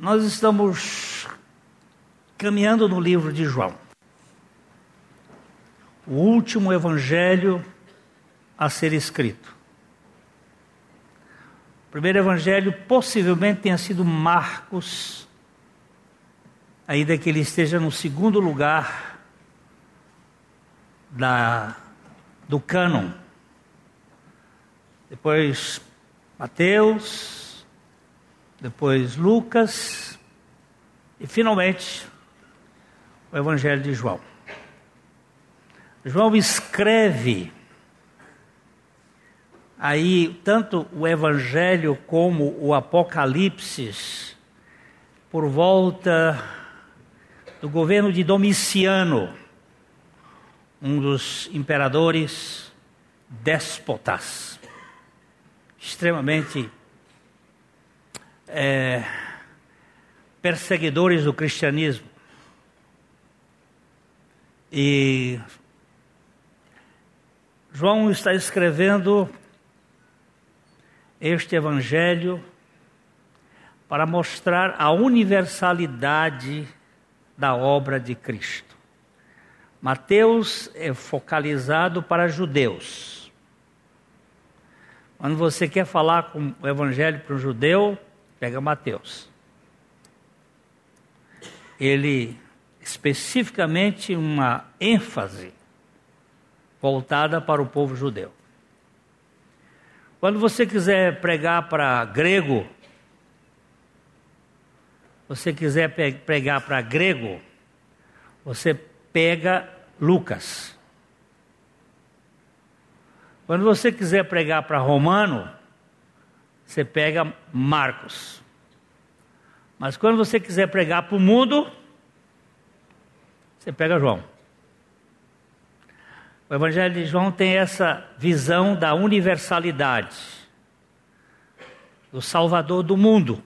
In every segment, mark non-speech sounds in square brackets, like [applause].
nós estamos caminhando no livro de João, o último evangelho a ser escrito. O primeiro evangelho possivelmente tenha sido Marcos, ainda que ele esteja no segundo lugar da, do cânon. Depois Mateus, depois Lucas e finalmente o Evangelho de João. João escreve aí tanto o Evangelho como o Apocalipse por volta do governo de Domiciano, um dos imperadores déspotas, extremamente é, perseguidores do cristianismo. E João está escrevendo este evangelho para mostrar a universalidade da obra de Cristo. Mateus é focalizado para judeus. Quando você quer falar com o evangelho para um judeu, pega Mateus. Ele especificamente uma ênfase voltada para o povo judeu. Quando você quiser pregar para grego, você quiser pregar para grego, você pega Lucas. Quando você quiser pregar para romano, você pega Marcos. Mas quando você quiser pregar para o mundo, você pega João. O Evangelho de João tem essa visão da universalidade, do Salvador do mundo.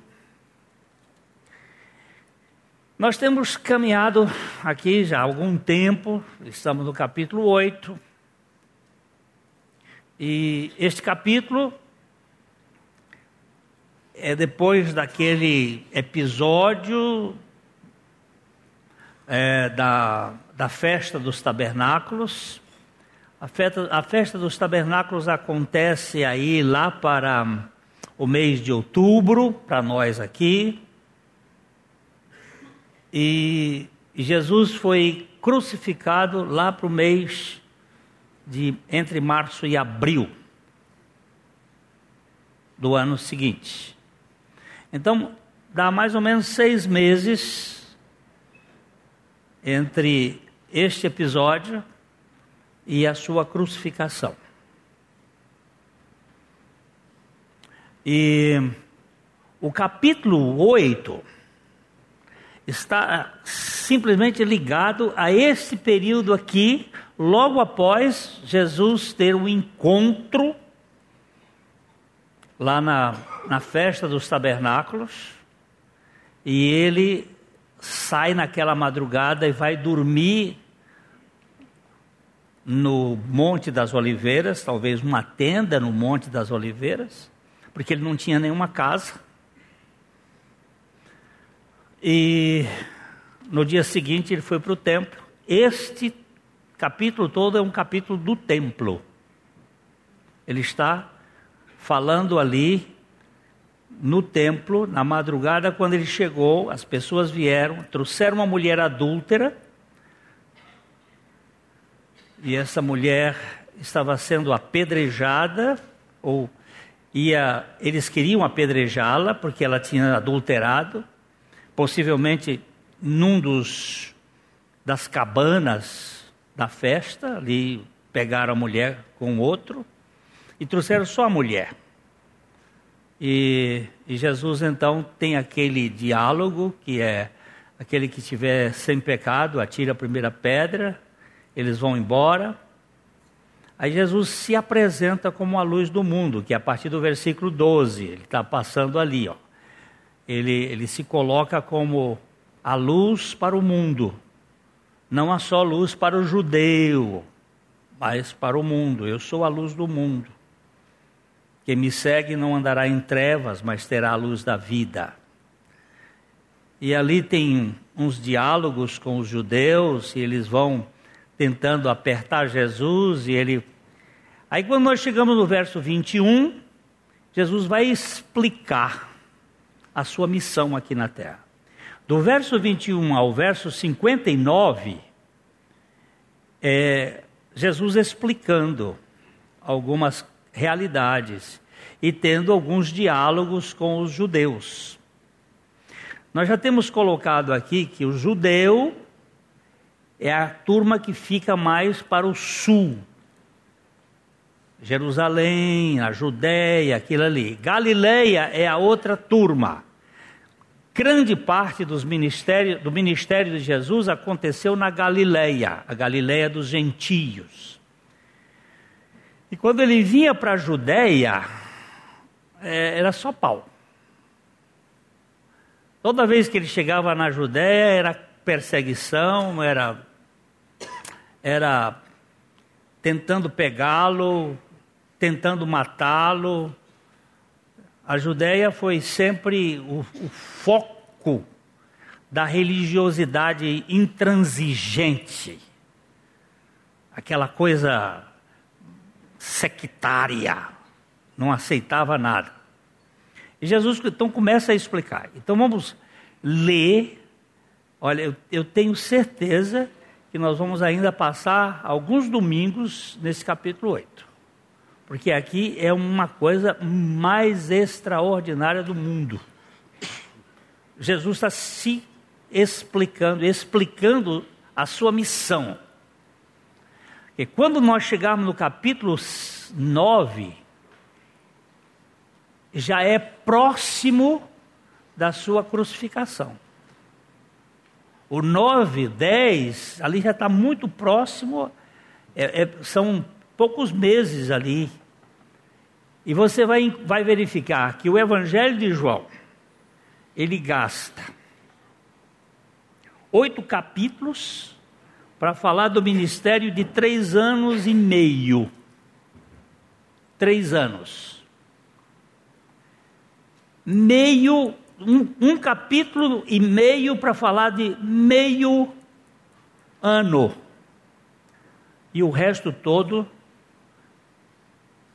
Nós temos caminhado aqui já há algum tempo, estamos no capítulo 8, e este capítulo é depois daquele episódio é, da, da festa dos tabernáculos, a festa, a festa dos tabernáculos acontece aí lá para o mês de outubro, para nós aqui. E Jesus foi crucificado lá para o mês de entre março e abril do ano seguinte. Então, dá mais ou menos seis meses entre este episódio e a sua crucificação. E o capítulo 8 está simplesmente ligado a esse período aqui, logo após Jesus ter um encontro lá na, na festa dos tabernáculos, e ele sai naquela madrugada e vai dormir no Monte das Oliveiras, talvez uma tenda no Monte das Oliveiras, porque ele não tinha nenhuma casa. E no dia seguinte ele foi para o templo. Este capítulo todo é um capítulo do templo. Ele está falando ali no templo, na madrugada, quando ele chegou, as pessoas vieram, trouxeram uma mulher adúltera e essa mulher estava sendo apedrejada, ou ia, eles queriam apedrejá-la porque ela tinha adulterado, possivelmente num dos das cabanas da festa, ali pegaram a mulher com outro e trouxeram só a mulher. E, e, Jesus então tem aquele diálogo que é aquele que tiver sem pecado atira a primeira pedra eles vão embora. Aí Jesus se apresenta como a luz do mundo, que é a partir do versículo 12, ele está passando ali, ó. Ele, ele se coloca como a luz para o mundo, não a só luz para o judeu, mas para o mundo. Eu sou a luz do mundo. Quem me segue não andará em trevas, mas terá a luz da vida. E ali tem uns diálogos com os judeus, e eles vão tentando apertar Jesus, e ele. Aí quando nós chegamos no verso 21, Jesus vai explicar a sua missão aqui na terra. Do verso 21 ao verso 59, é Jesus explicando algumas realidades e tendo alguns diálogos com os judeus. Nós já temos colocado aqui que o judeu é a turma que fica mais para o sul. Jerusalém, a Judéia, aquilo ali. Galileia é a outra turma. Grande parte dos ministérios, do ministério de Jesus aconteceu na Galileia, a Galileia dos gentios. E quando ele vinha para a Judéia, é, era só pau. Toda vez que ele chegava na Judéia era perseguição, era, era tentando pegá-lo, tentando matá-lo. A Judéia foi sempre o, o foco da religiosidade intransigente, aquela coisa sectária, não aceitava nada. E Jesus então começa a explicar. Então vamos ler. Olha, eu, eu tenho certeza que nós vamos ainda passar alguns domingos nesse capítulo 8. Porque aqui é uma coisa mais extraordinária do mundo. Jesus está se explicando, explicando a sua missão. E quando nós chegarmos no capítulo 9, já é próximo da sua crucificação. O 9, 10, ali já está muito próximo, é, é, são poucos meses ali. E você vai, vai verificar que o Evangelho de João, ele gasta oito capítulos para falar do ministério de três anos e meio. Três anos meio, um, um capítulo e meio para falar de meio ano. E o resto todo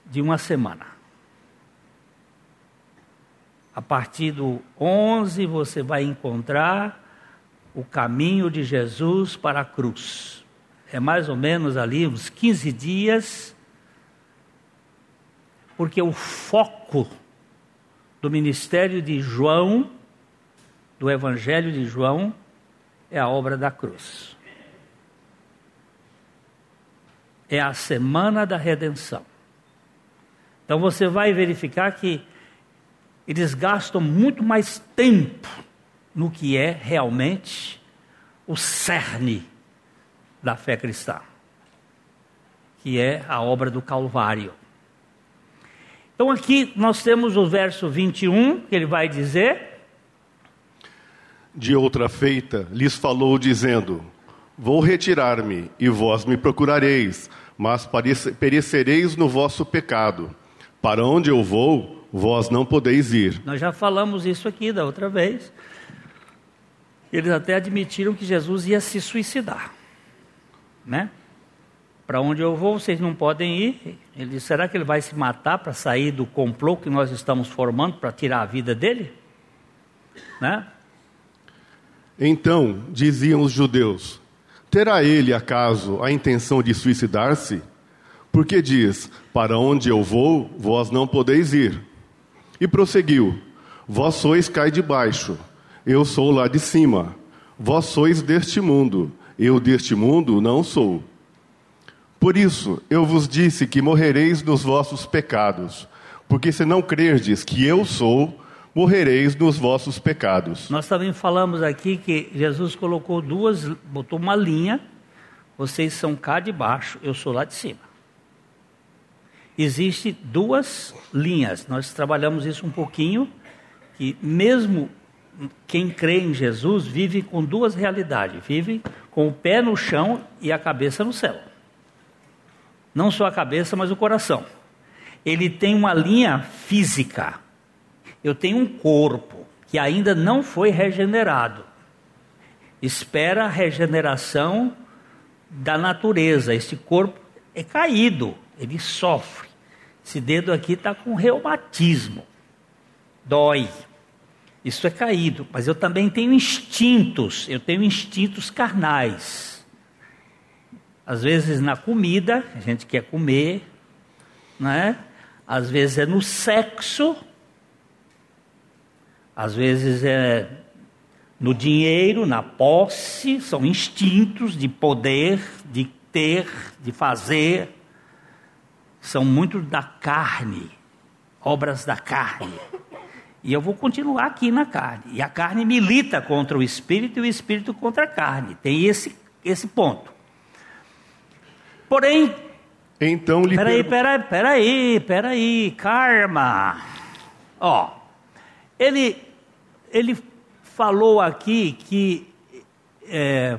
de uma semana. A partir do 11 você vai encontrar o caminho de Jesus para a cruz. É mais ou menos ali uns 15 dias, porque o foco do ministério de João, do Evangelho de João, é a obra da cruz. É a semana da redenção. Então você vai verificar que eles gastam muito mais tempo no que é realmente o cerne da fé cristã, que é a obra do Calvário. Então aqui nós temos o verso 21, que ele vai dizer: De outra feita lhes falou, dizendo: Vou retirar-me, e vós me procurareis, mas perecereis no vosso pecado. Para onde eu vou, vós não podeis ir. Nós já falamos isso aqui da outra vez. Eles até admitiram que Jesus ia se suicidar, né? Para onde eu vou, vocês não podem ir. Ele disse: será que ele vai se matar para sair do complô que nós estamos formando para tirar a vida dele? Né? Então diziam os judeus: terá ele acaso a intenção de suicidar-se? Porque diz: Para onde eu vou, vós não podeis ir. E prosseguiu: Vós sois cai de baixo, eu sou lá de cima. Vós sois deste mundo, eu deste mundo não sou. Por isso eu vos disse que morrereis nos vossos pecados, porque se não crerdes que eu sou, morrereis nos vossos pecados. Nós também falamos aqui que Jesus colocou duas, botou uma linha, vocês são cá de baixo, eu sou lá de cima. Existem duas linhas, nós trabalhamos isso um pouquinho, que mesmo quem crê em Jesus vive com duas realidades, vive com o pé no chão e a cabeça no céu não só a cabeça, mas o coração. Ele tem uma linha física. Eu tenho um corpo que ainda não foi regenerado. Espera a regeneração da natureza. Esse corpo é caído, ele sofre. Esse dedo aqui está com reumatismo, dói. Isso é caído, mas eu também tenho instintos, eu tenho instintos carnais. Às vezes na comida, a gente quer comer, né? Às vezes é no sexo, às vezes é no dinheiro, na posse, são instintos de poder, de ter, de fazer. São muito da carne, obras da carne. E eu vou continuar aqui na carne. E a carne milita contra o espírito e o espírito contra a carne. Tem esse, esse ponto. Porém. Então lhe Peraí, peraí, peraí, peraí, karma. Ó, ele, ele falou aqui que é,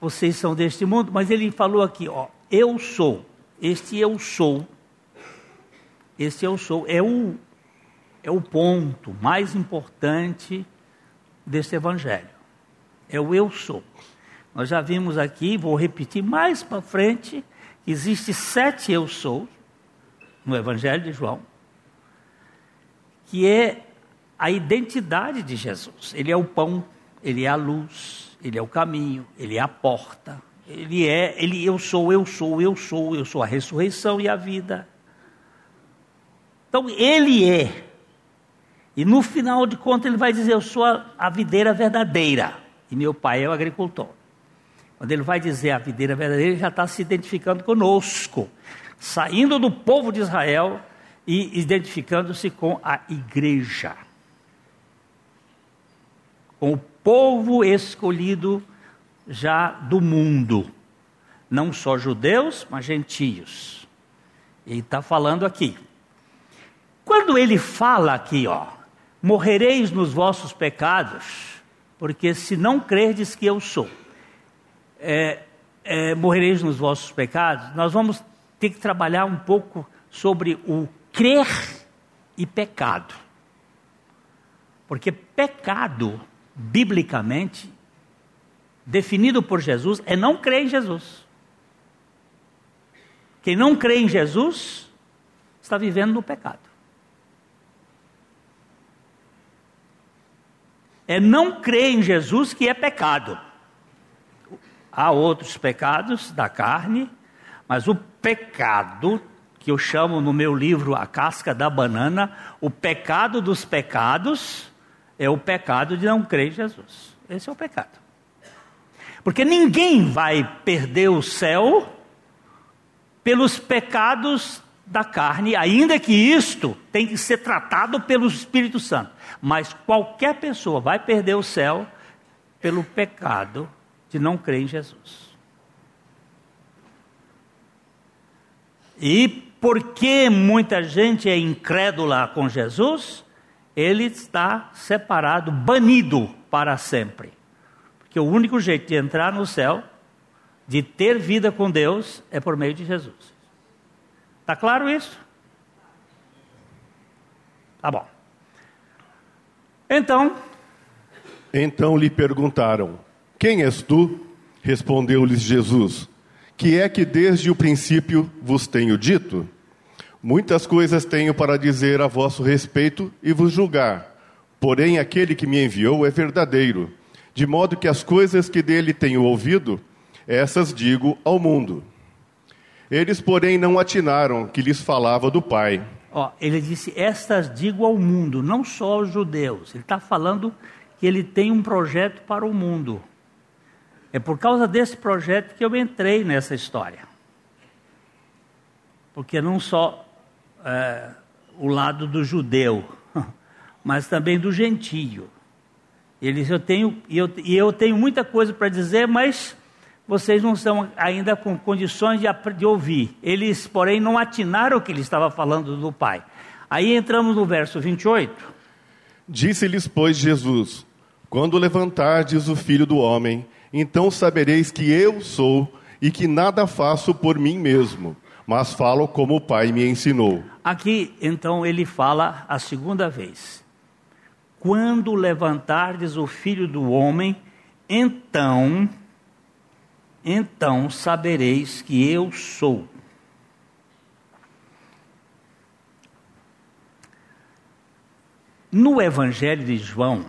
vocês são deste mundo, mas ele falou aqui, ó, eu sou. Este eu sou. Este eu sou. É o é o ponto mais importante desse evangelho. É o eu sou. Nós já vimos aqui, vou repetir mais para frente, existe sete eu sou no evangelho de João, que é a identidade de Jesus. Ele é o pão, ele é a luz, ele é o caminho, ele é a porta. Ele é, ele eu sou, eu sou, eu sou, eu sou a ressurreição e a vida. Então ele é e no final de contas ele vai dizer: Eu sou a, videira verdadeira e meu pai é o agricultor. Quando ele vai dizer a videira verdadeira, ele já está se identificando conosco, saindo do povo de Israel e identificando-se com a igreja, com o povo escolhido já do mundo, não só judeus, mas gentios. Ele está falando aqui. Quando ele fala aqui, ó, morrereis nos vossos pecados, porque se não crerdes que eu sou, é, é, morrereis nos vossos pecados, nós vamos ter que trabalhar um pouco sobre o crer e pecado. Porque pecado, biblicamente, definido por Jesus, é não crer em Jesus. Quem não crê em Jesus está vivendo no pecado. É não crer em Jesus que é pecado. Há outros pecados da carne, mas o pecado, que eu chamo no meu livro A Casca da Banana, o pecado dos pecados, é o pecado de não crer em Jesus. Esse é o pecado. Porque ninguém vai perder o céu pelos pecados da carne, ainda que isto tem que ser tratado pelo Espírito Santo. Mas qualquer pessoa vai perder o céu pelo pecado de não crer em Jesus. E porque muita gente é incrédula com Jesus, ele está separado, banido para sempre. Porque o único jeito de entrar no céu, de ter vida com Deus, é por meio de Jesus. Está claro isso? Tá bom. Então. Então lhe perguntaram: Quem és tu? Respondeu-lhes Jesus: Que é que desde o princípio vos tenho dito? Muitas coisas tenho para dizer a vosso respeito e vos julgar. Porém, aquele que me enviou é verdadeiro, de modo que as coisas que dele tenho ouvido, essas digo ao mundo. Eles, porém, não atinaram que lhes falava do Pai. Ó, ele disse: Estas digo ao mundo, não só aos judeus. Ele está falando que ele tem um projeto para o mundo. É por causa desse projeto que eu entrei nessa história. Porque não só é, o lado do judeu, [laughs] mas também do gentio. Ele Eu tenho, eu, eu tenho muita coisa para dizer, mas vocês não estão ainda com condições de, de ouvir. Eles, porém, não atinaram o que ele estava falando do Pai. Aí entramos no verso 28. Disse-lhes, pois, Jesus: Quando levantardes o filho do homem, então sabereis que eu sou e que nada faço por mim mesmo, mas falo como o Pai me ensinou. Aqui, então, ele fala a segunda vez. quando levantardes o filho do homem, então, então sabereis que eu sou. No Evangelho de João,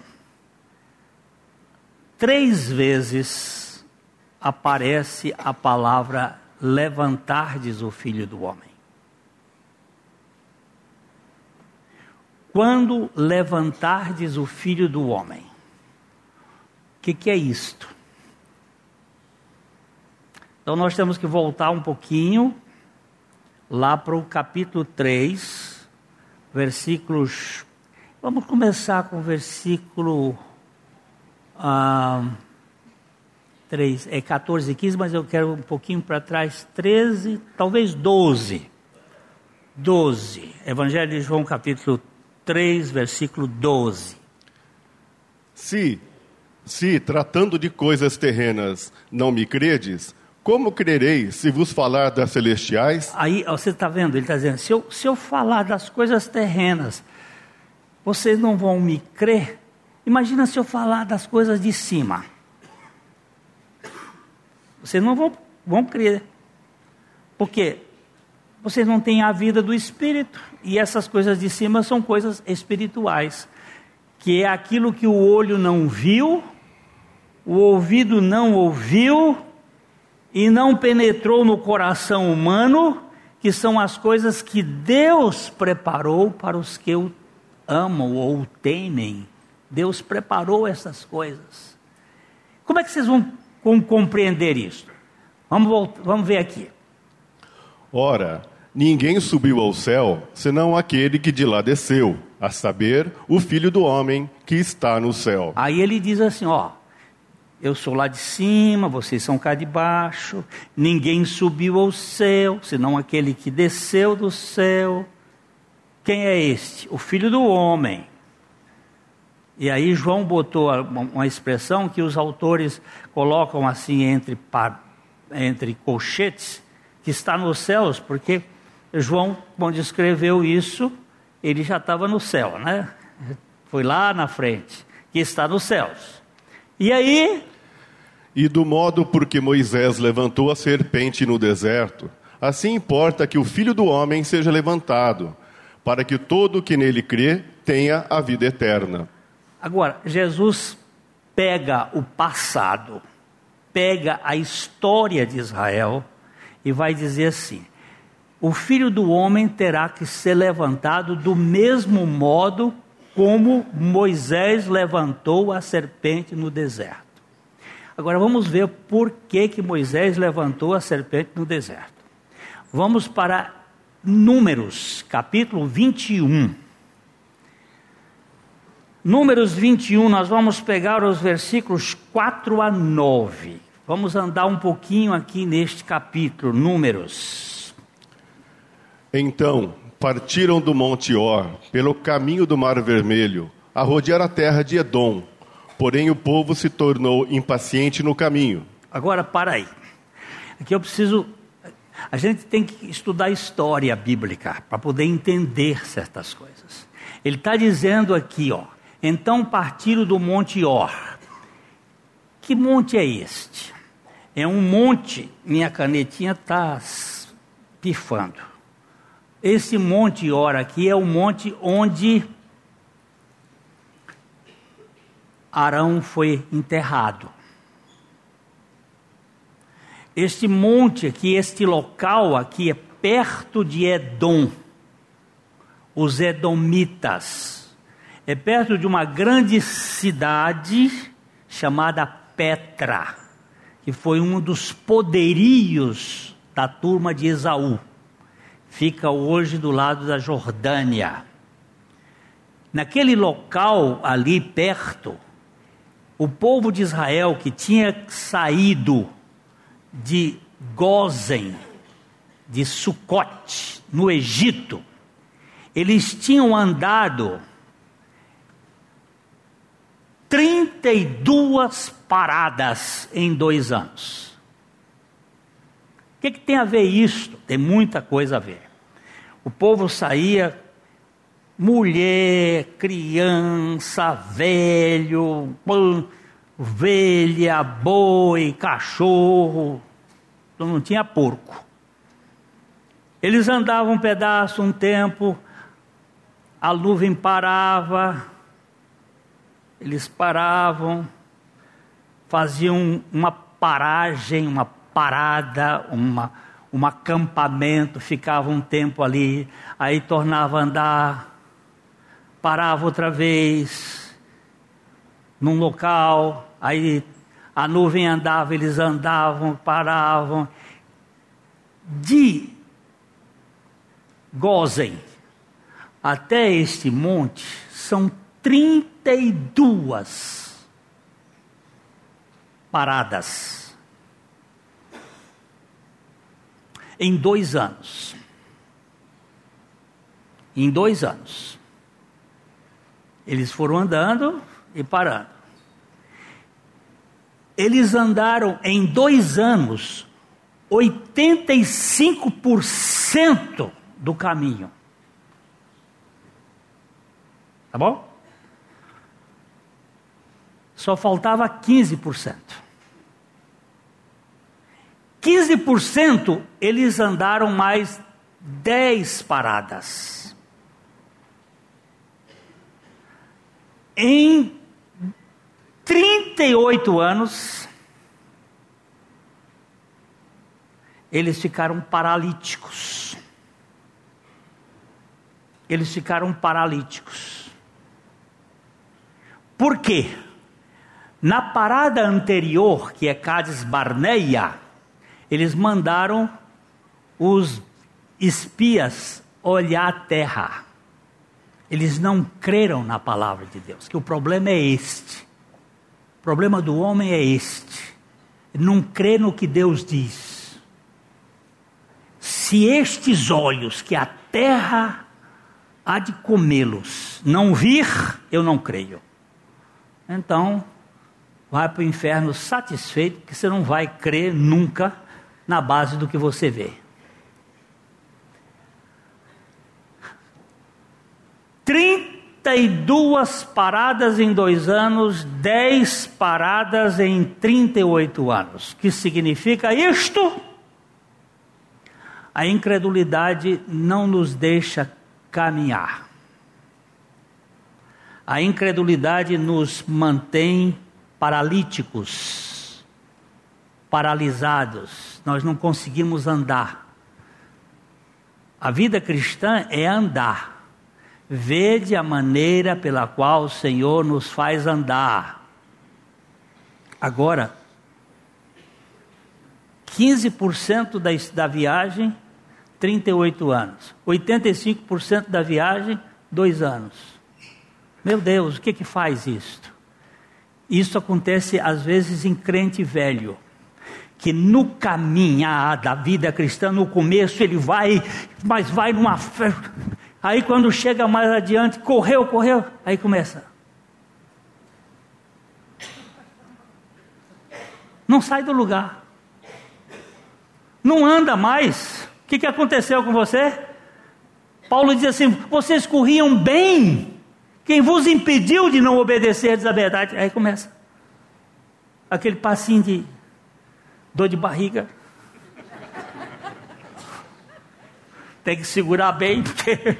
três vezes aparece a palavra levantardes o filho do homem. Quando levantardes o filho do homem. O que, que é isto? Então nós temos que voltar um pouquinho lá para o capítulo 3, versículos Vamos começar com o versículo ah, 3, é 14 e 15, mas eu quero um pouquinho para trás, 13, talvez 12. 12. Evangelho de João, capítulo 3, versículo 12. Se, se tratando de coisas terrenas não me credes, como crereis se vos falar das celestiais? Aí você está vendo, ele está dizendo: se eu, se eu falar das coisas terrenas, vocês não vão me crer. Imagina se eu falar das coisas de cima. Vocês não vão, vão crer. Porque vocês não têm a vida do Espírito. E essas coisas de cima são coisas espirituais. Que é aquilo que o olho não viu, o ouvido não ouviu e não penetrou no coração humano, que são as coisas que Deus preparou para os que o amam ou temem. Deus preparou essas coisas. Como é que vocês vão compreender isso? Vamos, voltar, vamos ver aqui. Ora, ninguém subiu ao céu senão aquele que de lá desceu, a saber, o filho do homem que está no céu. Aí ele diz assim: ó, eu sou lá de cima, vocês são cá de baixo, ninguém subiu ao céu, senão aquele que desceu do céu. Quem é este? O filho do homem. E aí João botou uma expressão que os autores colocam assim entre, entre colchetes, que está nos céus, porque João, quando escreveu isso, ele já estava no céu, né? Foi lá na frente, que está nos céus. E aí. E do modo por que Moisés levantou a serpente no deserto, assim importa que o filho do homem seja levantado para que todo que nele crê tenha a vida eterna. Agora, Jesus pega o passado, pega a história de Israel e vai dizer assim: o filho do homem terá que ser levantado do mesmo modo como Moisés levantou a serpente no deserto. Agora vamos ver por que, que Moisés levantou a serpente no deserto. Vamos para Números, capítulo 21. Números 21, nós vamos pegar os versículos 4 a 9. Vamos andar um pouquinho aqui neste capítulo, Números. Então partiram do Monte Or, pelo caminho do Mar Vermelho, a rodear a terra de Edom. Porém, o povo se tornou impaciente no caminho. Agora, para aí. Aqui eu preciso a gente tem que estudar história bíblica para poder entender certas coisas. Ele está dizendo aqui, ó. Então partiram do Monte Or. Que monte é este? É um monte, minha canetinha está pifando. Esse Monte Or aqui é o monte onde Arão foi enterrado. Este monte aqui, este local aqui é perto de Edom, os Edomitas. É perto de uma grande cidade chamada Petra, que foi um dos poderios da turma de Esaú. Fica hoje do lado da Jordânia. Naquele local ali perto, o povo de Israel que tinha saído de Gozen, de Sucote, no Egito, eles tinham andado 32 paradas em dois anos. O que, que tem a ver isto? Tem muita coisa a ver. O povo saía mulher, criança, velho, ovelha, boi, cachorro, então não tinha porco. Eles andavam um pedaço, um tempo, a nuvem parava, eles paravam, faziam uma paragem, uma parada, uma, um acampamento, ficavam um tempo ali, aí tornava a andar, parava outra vez, num local, aí a nuvem andava, eles andavam, paravam. De Gozem até este monte são 32 paradas. Em dois anos. Em dois anos. Eles foram andando e parando. Eles andaram em dois anos 85% do caminho. Tá bom? Só faltava 15%. 15% eles andaram mais 10 paradas. Em 38 anos, eles ficaram paralíticos. Eles ficaram paralíticos. Por quê? Na parada anterior, que é Cades Barneia, eles mandaram os espias olhar a terra. Eles não creram na palavra de Deus, que o problema é este. O problema do homem é este. Não crê no que Deus diz. Se estes olhos que a terra há de comê-los não vir, eu não creio. Então, vai para o inferno satisfeito, que você não vai crer nunca na base do que você vê. 32 paradas em dois anos, 10 paradas em 38 anos. Que significa isto? A incredulidade não nos deixa caminhar. A incredulidade nos mantém paralíticos, paralisados, nós não conseguimos andar. A vida cristã é andar. Vede a maneira pela qual o Senhor nos faz andar. Agora, 15% da, da viagem, 38 anos. 85% da viagem, 2 anos. Meu Deus, o que que faz isto? Isso acontece às vezes em crente velho, que no caminhar da vida cristã, no começo ele vai, mas vai numa Aí quando chega mais adiante, correu, correu, aí começa. Não sai do lugar. Não anda mais. O que, que aconteceu com você? Paulo diz assim: vocês corriam bem. Quem vos impediu de não obedecer a verdade? Aí começa. Aquele passinho de dor de barriga. Tem que segurar bem, [laughs] porque.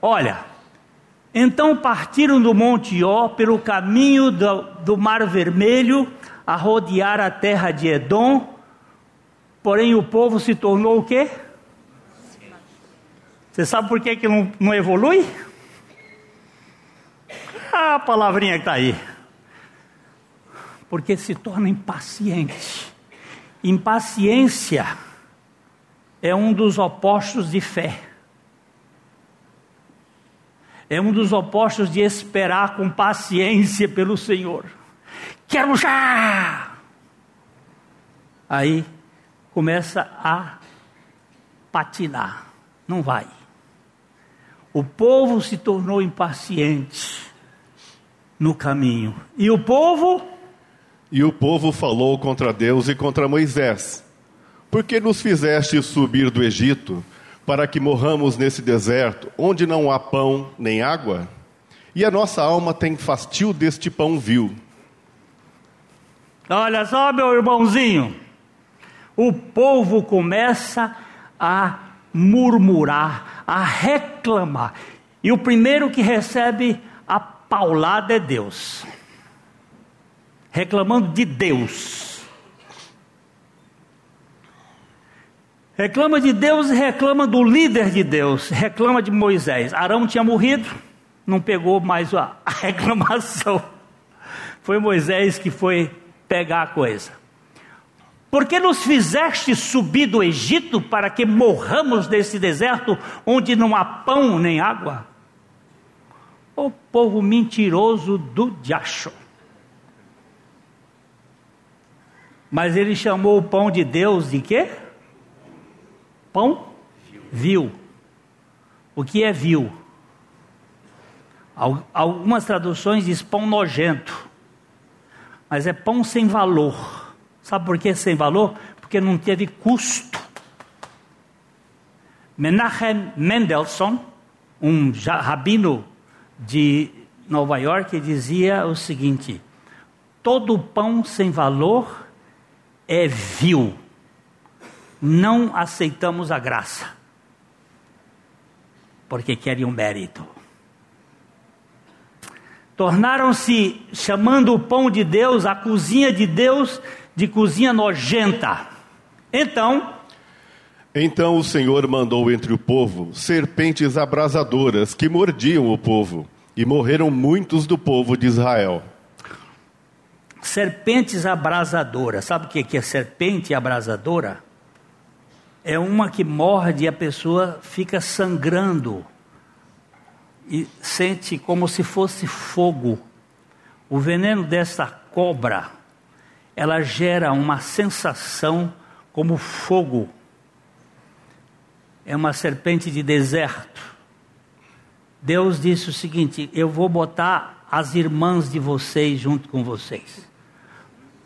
Olha, então partiram do Monte Ó pelo caminho do, do Mar Vermelho a rodear a terra de Edom, porém o povo se tornou o quê? Você sabe por que, que não, não evolui? A palavrinha que está aí. Porque se torna impaciente. Impaciência é um dos opostos de fé. É um dos opostos de esperar com paciência pelo Senhor. Quero já! Aí começa a patinar. Não vai. O povo se tornou impaciente no caminho. E o povo? E o povo falou contra Deus e contra Moisés: por que nos fizeste subir do Egito para que morramos nesse deserto, onde não há pão nem água? E a nossa alma tem fastio deste pão vil. Olha só, meu irmãozinho, o povo começa a murmurar, a reclamar. E o primeiro que recebe a paulada é Deus. Reclamando de Deus. Reclama de Deus e reclama do líder de Deus, reclama de Moisés. Arão tinha morrido, não pegou mais a, [laughs] reclamação. Foi Moisés que foi pegar a coisa. Porque nos fizeste subir do Egito para que morramos nesse deserto onde não há pão nem água? O povo mentiroso do diacho. Mas ele chamou o pão de Deus de quê? Pão vil. O que é vil? Algumas traduções diz pão nojento. Mas é pão sem valor. Sabe por que sem valor? Porque não teve custo. Menachem Mendelssohn, um rabino de Nova York, dizia o seguinte: todo pão sem valor é vil não aceitamos a graça, porque querem um mérito. Tornaram-se, chamando o pão de Deus, a cozinha de Deus, de cozinha nojenta. Então, então o Senhor mandou entre o povo serpentes abrasadoras que mordiam o povo, e morreram muitos do povo de Israel. Serpentes abrasadoras, sabe o que é serpente abrasadora? É uma que morde e a pessoa fica sangrando e sente como se fosse fogo. O veneno dessa cobra, ela gera uma sensação como fogo. É uma serpente de deserto. Deus disse o seguinte: Eu vou botar as irmãs de vocês junto com vocês.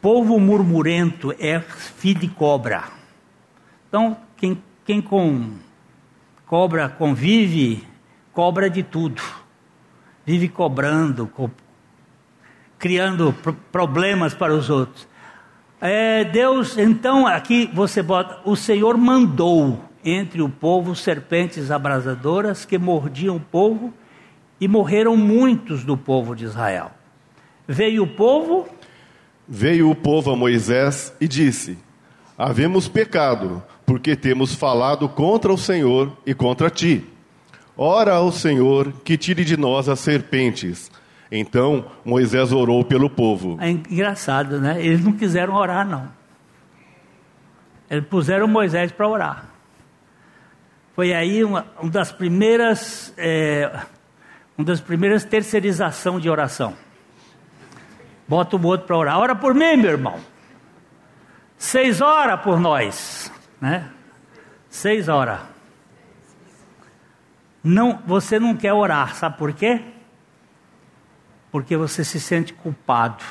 Povo murmurento é filho de cobra. Então, quem, quem com cobra convive, cobra de tudo. Vive cobrando, co criando pro problemas para os outros. É, Deus, então aqui você bota, o Senhor mandou entre o povo serpentes abrasadoras que mordiam o povo e morreram muitos do povo de Israel. Veio o povo. Veio o povo a Moisés e disse: Havemos pecado, porque temos falado contra o Senhor e contra ti. Ora ao Senhor que tire de nós as serpentes. Então Moisés orou pelo povo. É engraçado, né? Eles não quiseram orar, não. Eles puseram Moisés para orar. Foi aí uma, uma das primeiras, é, uma das primeiras terceirização de oração. Bota o outro para orar. Ora por mim, meu irmão. Seis horas por nós né? Seis horas. Não, você não quer orar, sabe por quê? Porque você se sente culpado.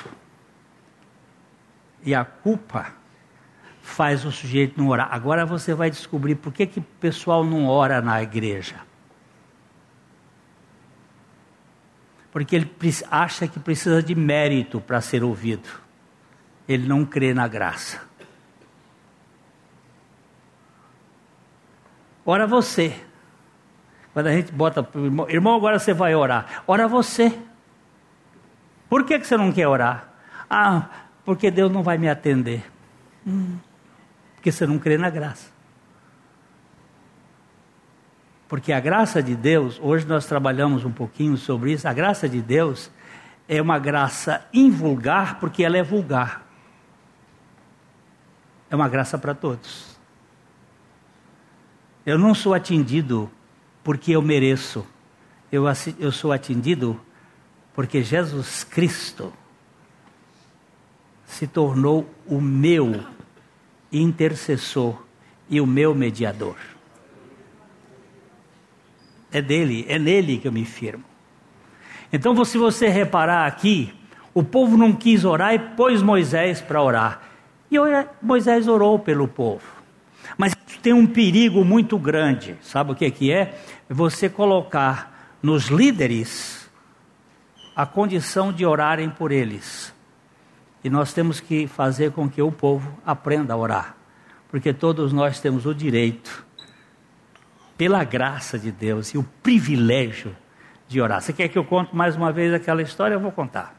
E a culpa faz o sujeito não orar. Agora você vai descobrir por que, que o pessoal não ora na igreja. Porque ele acha que precisa de mérito para ser ouvido. Ele não crê na graça. Ora você. Quando a gente bota para o irmão, irmão, agora você vai orar. Ora você. Por que, que você não quer orar? Ah, porque Deus não vai me atender. Hum, porque você não crê na graça. Porque a graça de Deus, hoje nós trabalhamos um pouquinho sobre isso, a graça de Deus é uma graça invulgar, porque ela é vulgar. É uma graça para todos. Eu não sou atendido porque eu mereço. Eu, eu sou atendido porque Jesus Cristo se tornou o meu intercessor e o meu mediador. É dele, é nele que eu me firmo. Então, se você reparar aqui, o povo não quis orar e pôs Moisés para orar. E Moisés orou pelo povo. Mas tem um perigo muito grande. Sabe o que, que é? Você colocar nos líderes a condição de orarem por eles. E nós temos que fazer com que o povo aprenda a orar. Porque todos nós temos o direito, pela graça de Deus e o privilégio de orar. Você quer que eu conte mais uma vez aquela história? Eu vou contar.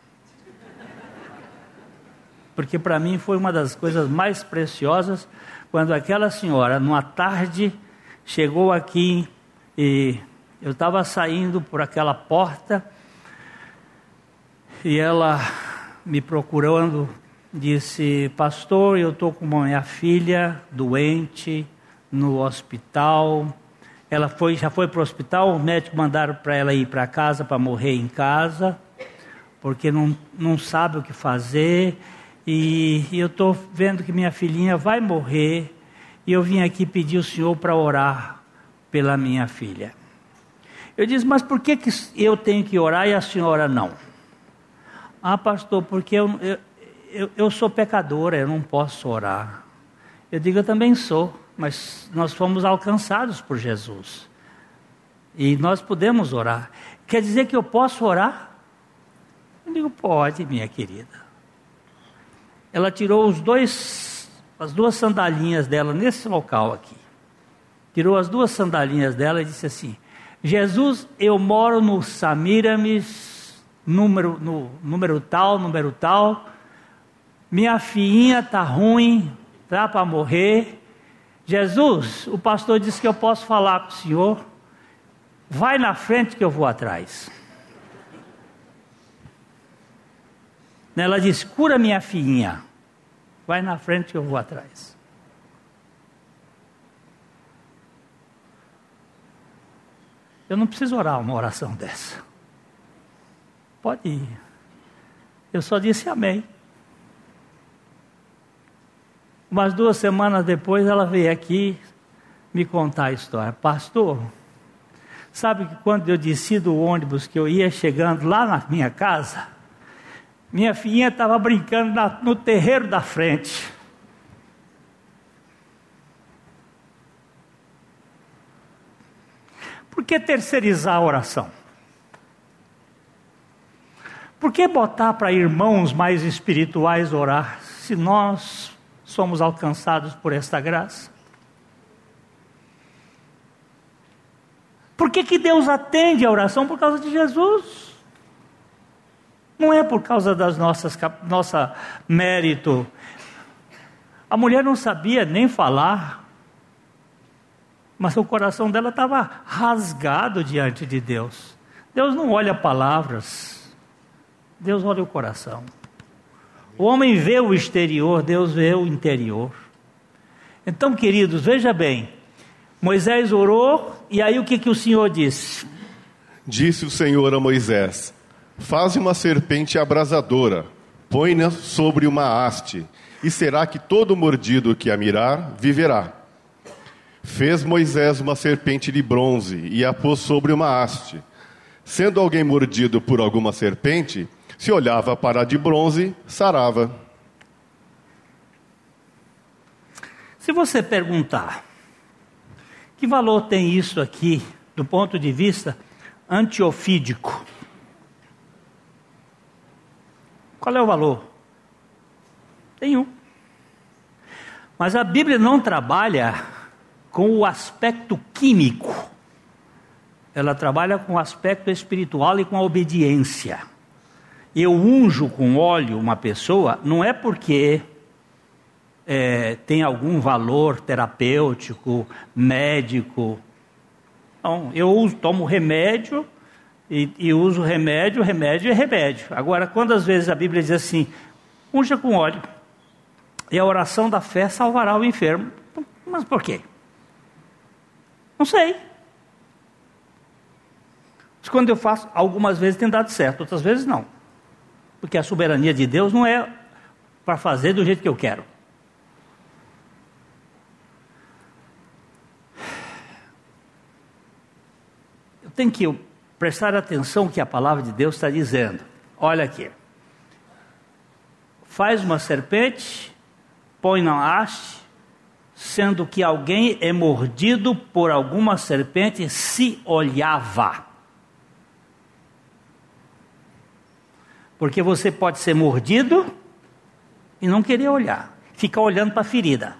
Porque para mim foi uma das coisas mais preciosas quando aquela senhora, numa tarde, chegou aqui e eu estava saindo por aquela porta e ela me procurando disse: Pastor, eu estou com minha filha doente no hospital ela foi, já foi para o hospital, o médico mandaram para ela ir para casa para morrer em casa, porque não, não sabe o que fazer. E, eu estou vendo que minha filhinha vai morrer. E eu vim aqui pedir o Senhor para orar pela minha filha. Eu disse, mas por que, que eu tenho que orar e a senhora não? Ah, pastor, porque eu, eu, eu, eu sou pecadora, eu não posso orar. Eu digo, eu também sou mas nós fomos alcançados por Jesus. E nós podemos orar. Quer dizer que eu posso orar? Eu digo, pode, minha querida. Ela tirou os dois, as duas sandalinhas dela nesse local aqui. Tirou as duas sandalinhas dela e disse assim: Jesus, eu moro no Samiramis, número, no, número tal, número tal. Minha filhinha está ruim, está para morrer. Jesus, o pastor disse que eu posso falar com o senhor. Vai na frente que eu vou atrás. Ela disse: cura minha filhinha. Vai na frente que eu vou atrás. Eu não preciso orar uma oração dessa. Pode ir. Eu só disse amém. Umas duas semanas depois ela veio aqui me contar a história. Pastor, sabe que quando eu desci do ônibus que eu ia chegando lá na minha casa, minha filhinha estava brincando na, no terreiro da frente. Por que terceirizar a oração? Por que botar para irmãos mais espirituais orar, se nós somos alcançados por esta graça? Por que, que Deus atende a oração? Por causa de Jesus. Não é por causa das nossas nossa mérito. A mulher não sabia nem falar, mas o coração dela estava rasgado diante de Deus. Deus não olha palavras, Deus olha o coração. O homem vê o exterior, Deus vê o interior. Então, queridos, veja bem. Moisés orou, e aí o que, que o Senhor disse? Disse o Senhor a Moisés: Faze uma serpente abrasadora, põe-na sobre uma haste, e será que todo mordido que a mirar viverá. Fez Moisés uma serpente de bronze e a pôs sobre uma haste. Sendo alguém mordido por alguma serpente, se olhava para a de bronze, sarava. Se você perguntar, que valor tem isso aqui do ponto de vista antiofídico? Qual é o valor? Tem um. Mas a Bíblia não trabalha com o aspecto químico. Ela trabalha com o aspecto espiritual e com a obediência eu unjo com óleo uma pessoa, não é porque é, tem algum valor terapêutico, médico. Não, eu tomo remédio e, e uso remédio, remédio é remédio. Agora, quantas vezes a Bíblia diz assim, unja com óleo, e a oração da fé salvará o enfermo. Mas por quê? Não sei. Mas quando eu faço, algumas vezes tem dado certo, outras vezes não. Porque a soberania de Deus não é para fazer do jeito que eu quero. Eu tenho que prestar atenção que a palavra de Deus está dizendo. Olha aqui. Faz uma serpente, põe na haste, sendo que alguém é mordido por alguma serpente, se olhava. Porque você pode ser mordido e não querer olhar, ficar olhando para a ferida.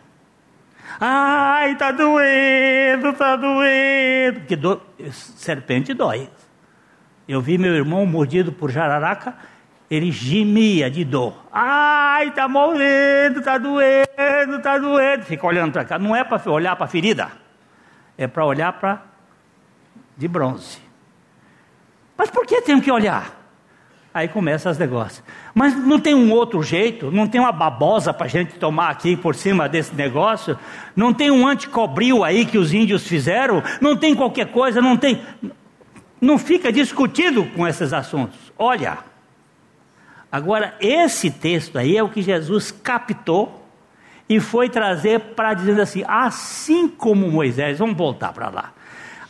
Ai, tá doendo, tá doendo. Porque do... serpente dói. Eu vi meu irmão mordido por jararaca, ele gemia de dor. Ai, tá morrendo, tá doendo, tá doendo. Fica olhando para cá. Não é para olhar para a ferida, é para olhar para de bronze. Mas por que tem que olhar? Aí começa os negócios. Mas não tem um outro jeito? Não tem uma babosa para a gente tomar aqui por cima desse negócio? Não tem um anticobril aí que os índios fizeram? Não tem qualquer coisa? Não tem. Não fica discutindo com esses assuntos. Olha. Agora, esse texto aí é o que Jesus captou e foi trazer para dizer assim: assim como Moisés, vamos voltar para lá.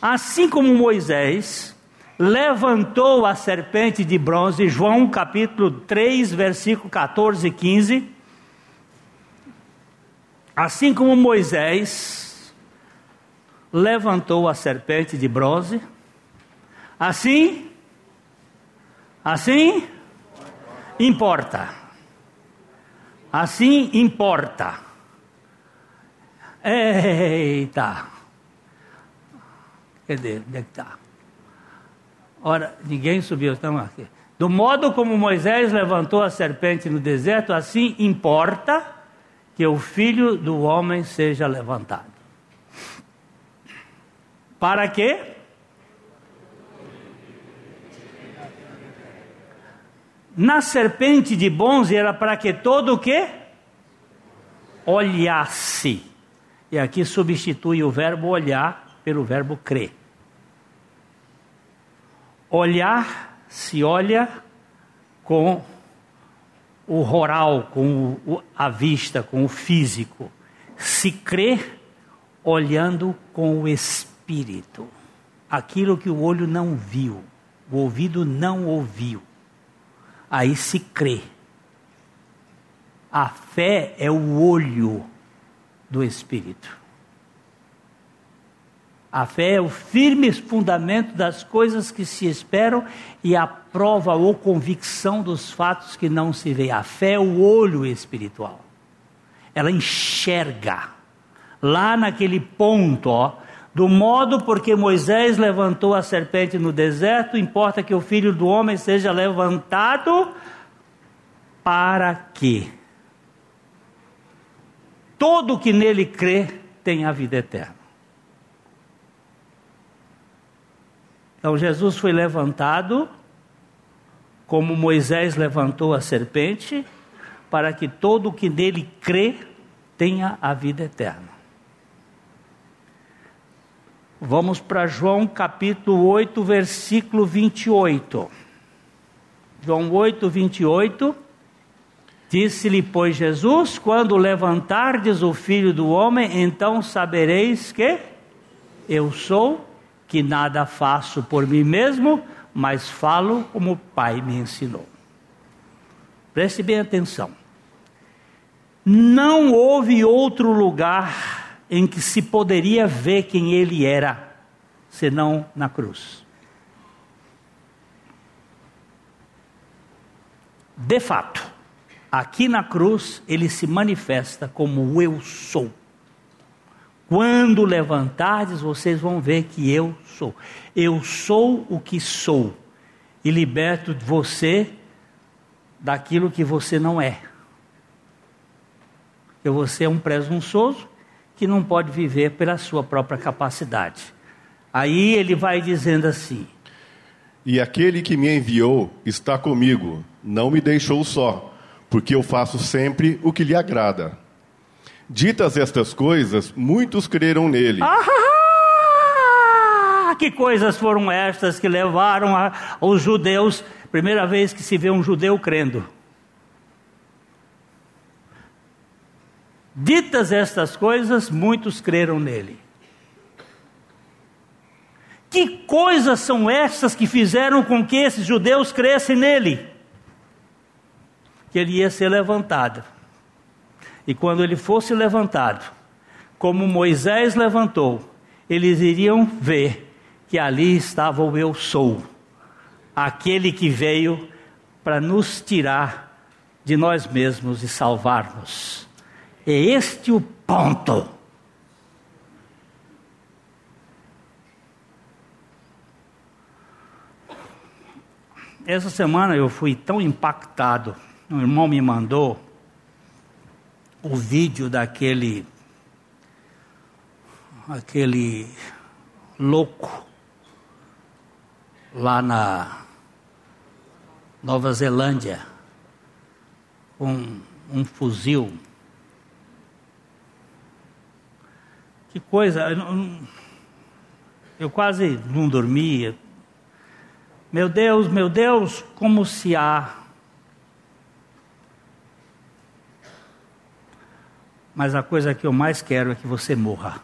Assim como Moisés levantou a serpente de bronze, João capítulo 3, versículo 14 e 15. Assim como Moisés levantou a serpente de bronze, assim, assim, importa. Assim importa. Eita. Cadê? Onde é que está? Ora, ninguém subiu, estamos aqui. Do modo como Moisés levantou a serpente no deserto, assim importa que o filho do homem seja levantado. Para quê? Na serpente de bronze era para que todo o quê? Olhasse. E aqui substitui o verbo olhar pelo verbo crer. Olhar se olha com o roral, com o, a vista, com o físico. Se crê olhando com o espírito. Aquilo que o olho não viu, o ouvido não ouviu. Aí se crê. A fé é o olho do espírito. A fé é o firme fundamento das coisas que se esperam e a prova ou convicção dos fatos que não se vê. A fé é o olho espiritual. Ela enxerga. Lá naquele ponto, ó, do modo porque Moisés levantou a serpente no deserto, importa que o filho do homem seja levantado para que todo que nele crê tenha a vida eterna. Então Jesus foi levantado, como Moisés levantou a serpente, para que todo que nele crê tenha a vida eterna. Vamos para João capítulo 8, versículo 28. João 8, 28. Disse-lhe, pois, Jesus: Quando levantardes o filho do homem, então sabereis que eu sou que nada faço por mim mesmo, mas falo como o Pai me ensinou. Preste bem atenção. Não houve outro lugar em que se poderia ver quem ele era, senão na cruz. De fato, aqui na cruz ele se manifesta como eu sou. Quando levantardes, vocês vão ver que eu sou. Eu sou o que sou e liberto você daquilo que você não é. Porque você é um presunçoso que não pode viver pela sua própria capacidade. Aí ele vai dizendo assim: E aquele que me enviou está comigo, não me deixou só, porque eu faço sempre o que lhe agrada. Ditas estas coisas, muitos creram nele. Ah, que coisas foram estas que levaram a, os judeus, primeira vez que se vê um judeu crendo. Ditas estas coisas, muitos creram nele. Que coisas são estas que fizeram com que esses judeus crescem nele? Que ele ia ser levantado e quando ele fosse levantado, como Moisés levantou, eles iriam ver que ali estava o eu sou, aquele que veio para nos tirar de nós mesmos e salvar-nos. É este o ponto. Essa semana eu fui tão impactado. Um irmão me mandou o vídeo daquele aquele louco lá na Nova Zelândia com um fuzil. Que coisa, eu, quase não dormia. Meu Deus, meu Deus, como se há. Mas a coisa que eu mais quero é que você morra.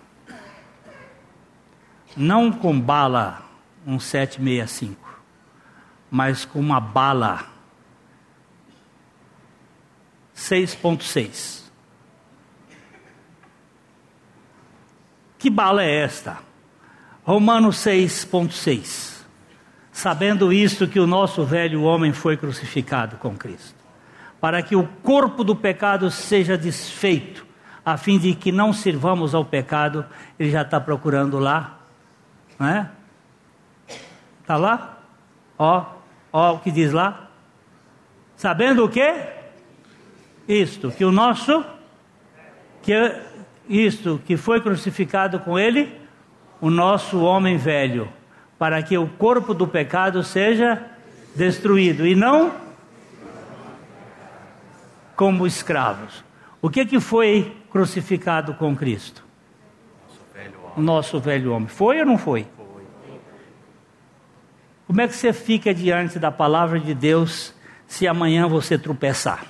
Não com bala 1765, mas com uma bala 6.6. Que bala é esta? Romanos 6.6. Sabendo isto que o nosso velho homem foi crucificado com Cristo, para que o corpo do pecado seja desfeito, a fim de que não sirvamos ao pecado, ele já está procurando lá, não é? Está lá? Ó, ó o que diz lá. Sabendo o quê? isto, que o nosso, que isto, que foi crucificado com ele, o nosso homem velho, para que o corpo do pecado seja destruído e não como escravos. O que que foi crucificado com Cristo? O nosso velho homem. Foi ou não foi? Como é que você fica diante da palavra de Deus se amanhã você tropeçar?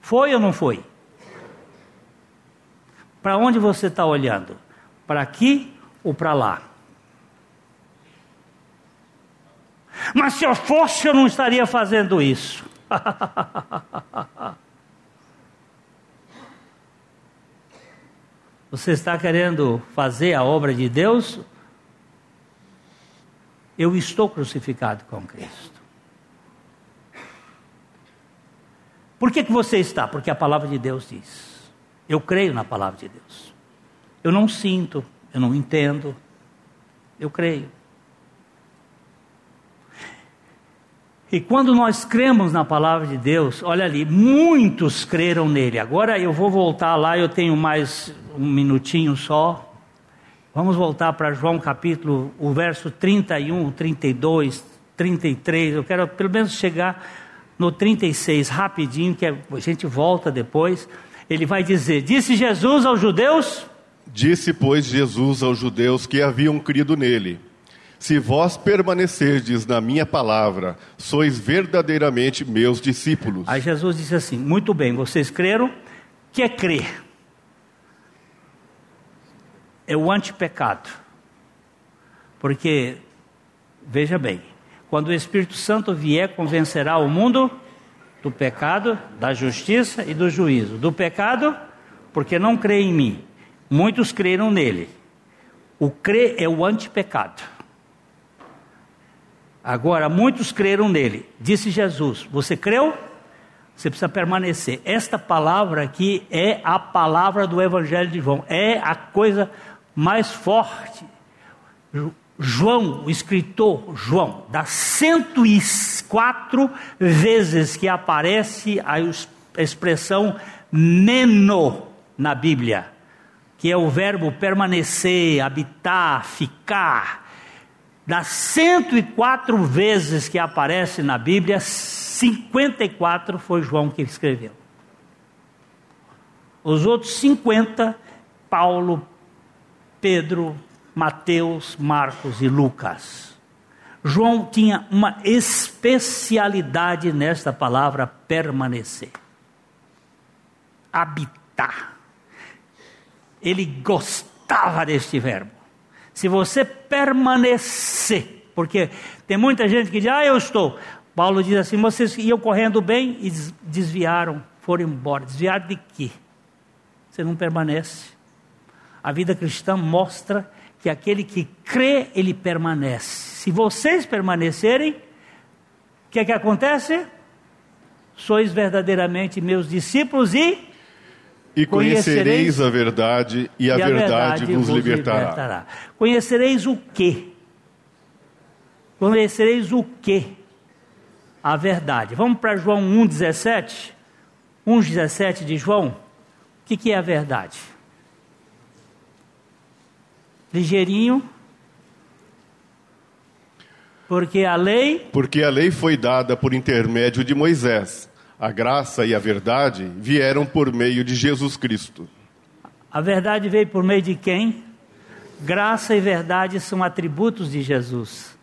Foi ou não foi? Para onde você está olhando? Para aqui ou para lá? Mas se eu fosse, eu não estaria fazendo isso. [laughs] Você está querendo fazer a obra de Deus? Eu estou crucificado com Cristo. Por que, que você está? Porque a palavra de Deus diz. Eu creio na palavra de Deus. Eu não sinto, eu não entendo, eu creio. E quando nós cremos na palavra de Deus, olha ali, muitos creram nele. Agora eu vou voltar lá, eu tenho mais um minutinho só. Vamos voltar para João capítulo, o verso 31, 32, 33. Eu quero pelo menos chegar no 36, rapidinho, que a gente volta depois, ele vai dizer: Disse Jesus aos judeus. Disse, pois, Jesus aos judeus que haviam crido nele: Se vós permanecerdes na minha palavra, sois verdadeiramente meus discípulos. Aí Jesus disse assim: Muito bem, vocês creram? Que é crer? É o antipecado. Porque, veja bem, quando o Espírito Santo vier, convencerá o mundo do pecado, da justiça e do juízo. Do pecado, porque não crê em mim. Muitos creram nele. O crer é o antipecado. Agora, muitos creram nele. Disse Jesus: Você creu? Você precisa permanecer. Esta palavra aqui é a palavra do Evangelho de João. É a coisa mais forte. João, o escritor João, das 104 vezes que aparece a expressão meno na Bíblia, que é o verbo permanecer, habitar, ficar. Das 104 vezes que aparece na Bíblia, 54 foi João que escreveu. Os outros 50, Paulo, Pedro, Mateus, Marcos e Lucas. João tinha uma especialidade nesta palavra permanecer, habitar. Ele gostava deste verbo. Se você permanecer, porque tem muita gente que diz, ah, eu estou. Paulo diz assim: vocês iam correndo bem e desviaram, foram embora. Desviaram de quê? você não permanece. A vida cristã mostra que aquele que crê, ele permanece. Se vocês permanecerem, o que é que acontece? Sois verdadeiramente meus discípulos e e conhecereis a verdade, e a, e a verdade, verdade, vos, vos libertará. libertará. Conhecereis o quê? Conhecereis o quê? A verdade. Vamos para João 1,17? 1,17 de João. O que, que é a verdade? Ligeirinho. Porque a lei. Porque a lei foi dada por intermédio de Moisés a graça e a verdade vieram por meio de Jesus Cristo. A verdade veio por meio de quem? Graça e verdade são atributos de Jesus.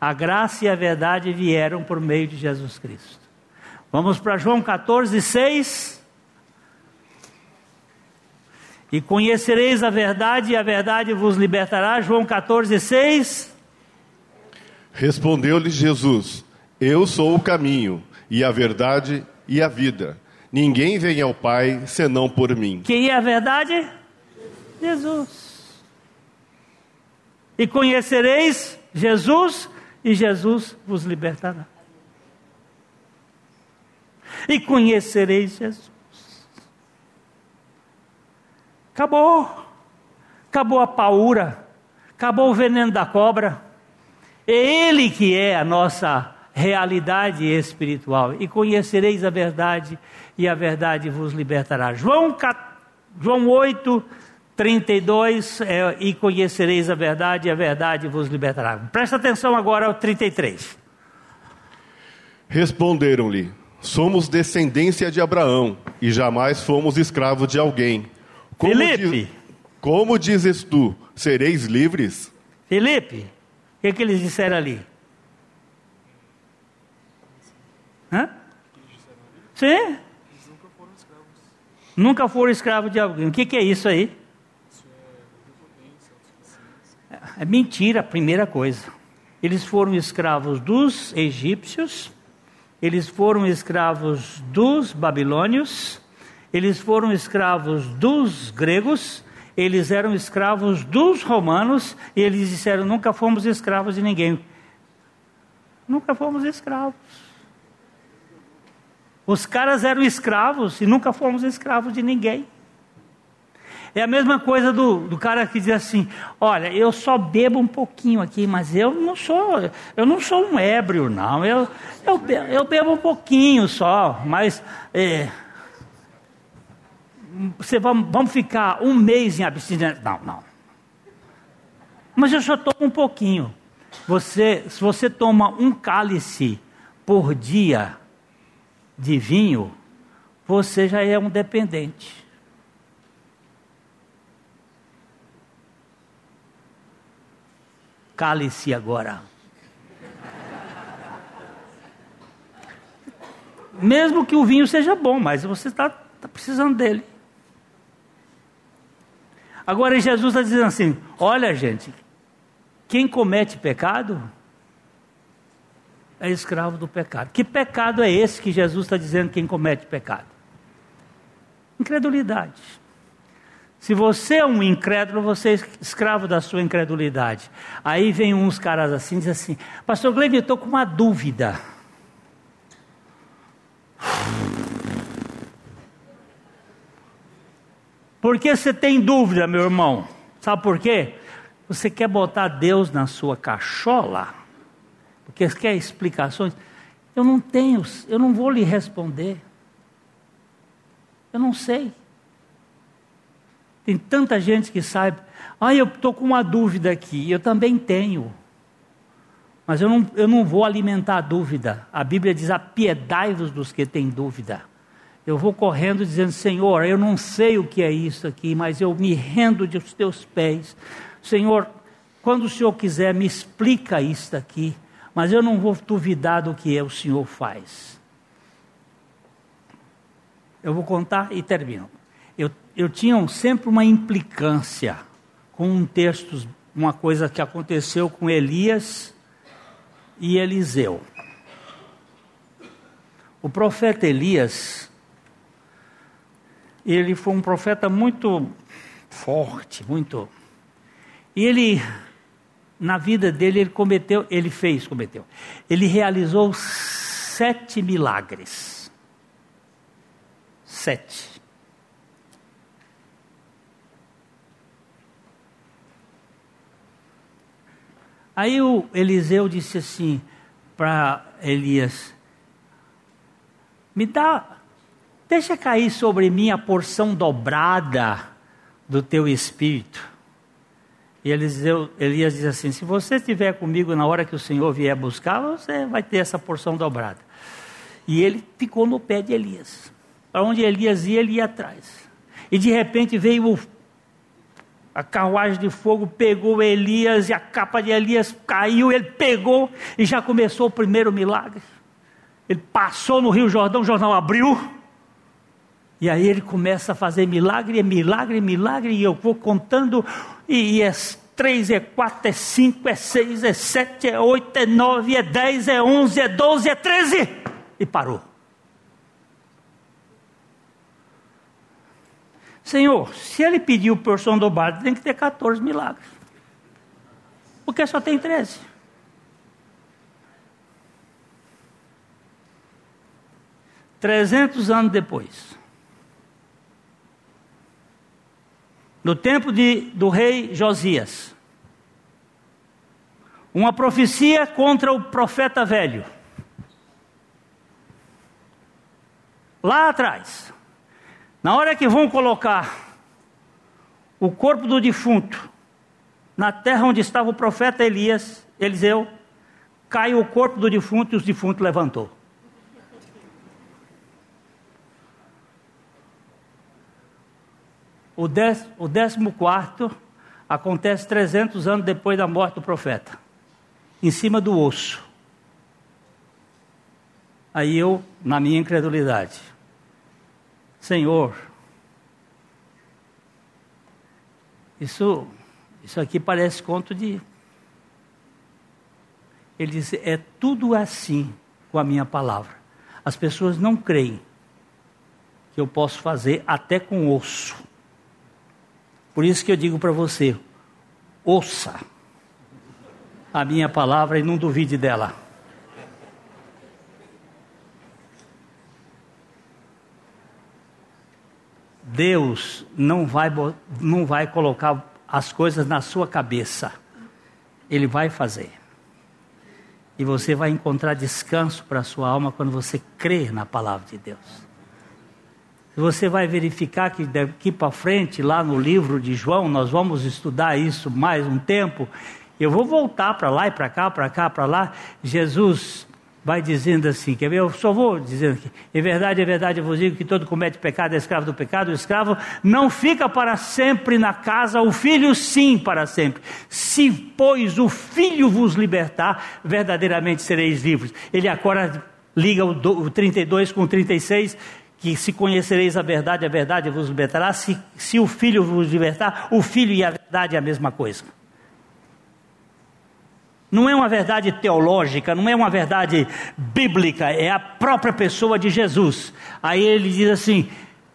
A graça e a verdade vieram por meio de Jesus Cristo. Vamos para João 14, 6. E conhecereis a verdade, e a verdade vos libertará. João 14, 6. Respondeu-lhe Jesus: Eu sou o caminho e a verdade e a vida. Ninguém vem ao Pai senão por mim. Quem é a verdade? Jesus. E conhecereis Jesus, e Jesus vos libertará. E conhecereis Jesus. Acabou. Acabou a paura. Acabou o veneno da cobra. É Ele que é a nossa realidade espiritual. E conhecereis a verdade, e a verdade vos libertará. João, João 8, 32, é, e conhecereis a verdade, e a verdade vos libertará. Presta atenção agora ao 33. Responderam-lhe: Somos descendência de Abraão, e jamais fomos escravos de alguém. Como Felipe! Diz, como dizes tu, sereis livres? Felipe, o que, que eles disseram ali? Hã? Sim. Eles nunca foram escravos. Nunca foram escravos de alguém. O que, que é isso aí? Isso é, é mentira, a primeira coisa. Eles foram escravos dos egípcios, eles foram escravos dos babilônios, eles foram escravos dos gregos, eles eram escravos dos romanos, e eles disseram: nunca fomos escravos de ninguém. Nunca fomos escravos. Os caras eram escravos e nunca fomos escravos de ninguém. É a mesma coisa do, do cara que diz assim: olha, eu só bebo um pouquinho aqui, mas eu não sou, eu não sou um ébrio, não. Eu, eu, eu bebo um pouquinho só, mas é, você vamos, vamos ficar um mês em abstinência. Não, não. Mas eu só tomo um pouquinho. Você, se você toma um cálice por dia, de vinho, você já é um dependente. Cale-se agora. Mesmo que o vinho seja bom, mas você está tá precisando dele. Agora Jesus está dizendo assim: olha, gente, quem comete pecado é escravo do pecado. Que pecado é esse que Jesus está dizendo quem comete pecado? Incredulidade. Se você é um incrédulo, você é escravo da sua incredulidade. Aí vem uns caras assim, diz assim, pastor Glenn, eu estou com uma dúvida. Por que você tem dúvida, meu irmão? Sabe por quê? Você quer botar Deus na sua cachola? porque quer explicações. Eu não tenho, eu não vou lhe responder. Eu não sei. Tem tanta gente que sabe. Ah, eu estou com uma dúvida aqui. Eu também tenho. Mas eu não, eu não vou alimentar a dúvida. A Bíblia diz: apiedai-vos dos que têm dúvida. Eu vou correndo dizendo: Senhor, eu não sei o que é isso aqui, mas eu me rendo dos teus pés. Senhor, quando o Senhor quiser, me explica isso aqui mas eu não vou duvidar do que o Senhor faz. Eu vou contar e termino. Eu, eu tinha sempre uma implicância com um texto, uma coisa que aconteceu com Elias e Eliseu. O profeta Elias, ele foi um profeta muito forte, muito. E ele, na vida dele, ele cometeu, ele fez, cometeu. Ele realizou sete milagres. Sete. Aí o Eliseu disse assim para Elias: Me dá, deixa cair sobre mim a porção dobrada do teu espírito. E Eliseu, Elias diz assim: Se você estiver comigo na hora que o Senhor vier buscar, você vai ter essa porção dobrada. E ele ficou no pé de Elias. Para onde Elias ia, ele ia atrás. E de repente veio a carruagem de fogo pegou Elias e a capa de Elias caiu, ele pegou e já começou o primeiro milagre. Ele passou no Rio Jordão, o jornal abriu. E aí ele começa a fazer milagre, milagre, milagre, e eu vou contando, e, é três, é quatro, é cinco, é seis, é sete, é oito, é nove, é dez, é onze, é doze, é treze. E parou. Senhor, se ele pediu porção dobrada, tem que ter 14 milagres. Porque só tem 13. Trezentos anos depois, no tempo de, do rei Josias, uma profecia contra o profeta velho. Lá atrás, na hora que vão colocar o corpo do defunto na terra onde estava o profeta Elias, Eliseu, caiu o corpo do defunto e o defunto levantou. O, dez, o décimo quarto acontece 300 anos depois da morte do profeta, em cima do osso. Aí eu, na minha incredulidade, Senhor, isso, isso aqui parece conto de. Ele diz: é tudo assim com a minha palavra. As pessoas não creem que eu posso fazer até com osso. Por isso que eu digo para você: ouça a minha palavra e não duvide dela. Deus não vai, não vai colocar as coisas na sua cabeça, Ele vai fazer. E você vai encontrar descanso para a sua alma quando você crê na palavra de Deus. Você vai verificar que daqui para frente, lá no livro de João, nós vamos estudar isso mais um tempo. Eu vou voltar para lá e para cá, para cá, para lá. Jesus vai dizendo assim, quer ver? Eu só vou dizendo aqui. Em verdade, é verdade, eu vos digo que todo comete pecado é escravo do pecado. O escravo não fica para sempre na casa, o filho sim para sempre. Se, pois, o filho vos libertar, verdadeiramente sereis livres. Ele agora liga o 32 com o 36 que se conhecereis a verdade, a verdade vos libertará. Se, se o filho vos libertar, o filho e a verdade é a mesma coisa não é uma verdade teológica, não é uma verdade bíblica, é a própria pessoa de Jesus. Aí ele diz assim: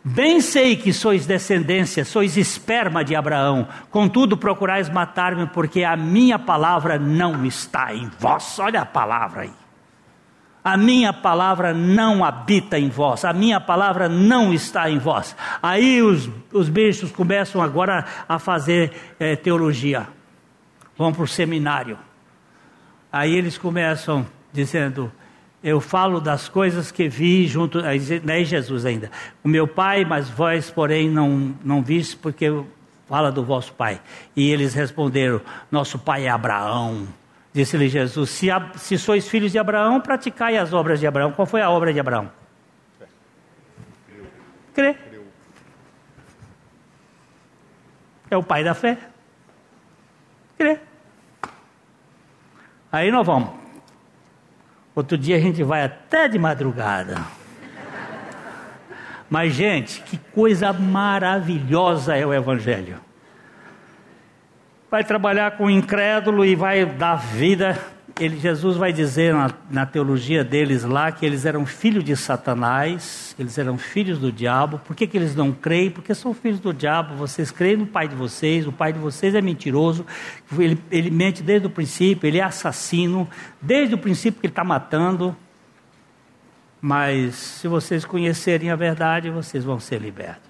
Bem sei que sois descendência, sois esperma de Abraão, contudo procurais matar-me, porque a minha palavra não está em vós. Olha a palavra aí. A minha palavra não habita em vós, a minha palavra não está em vós. Aí os, os bichos começam agora a fazer é, teologia, vão para o seminário Aí eles começam dizendo: Eu falo das coisas que vi junto. Não é Jesus ainda. O meu pai, mas vós, porém, não, não viste, porque fala do vosso pai. E eles responderam: Nosso pai é Abraão. Disse-lhe Jesus: se, se sois filhos de Abraão, praticai as obras de Abraão. Qual foi a obra de Abraão? Crer. É o pai da fé. Crer. Aí nós vamos. Outro dia a gente vai até de madrugada. Mas, gente, que coisa maravilhosa é o Evangelho. Vai trabalhar com o incrédulo e vai dar vida ele, Jesus vai dizer na, na, teologia deles lá que eles eram filhos de Satanás, eles eram filhos do diabo. Por que, que eles não creem? Porque são filhos do diabo. Vocês creem no pai de vocês, o pai de vocês é mentiroso, ele, ele mente desde o princípio, ele é assassino, desde o princípio que ele está matando. Mas se vocês conhecerem a verdade, vocês vão ser libertos.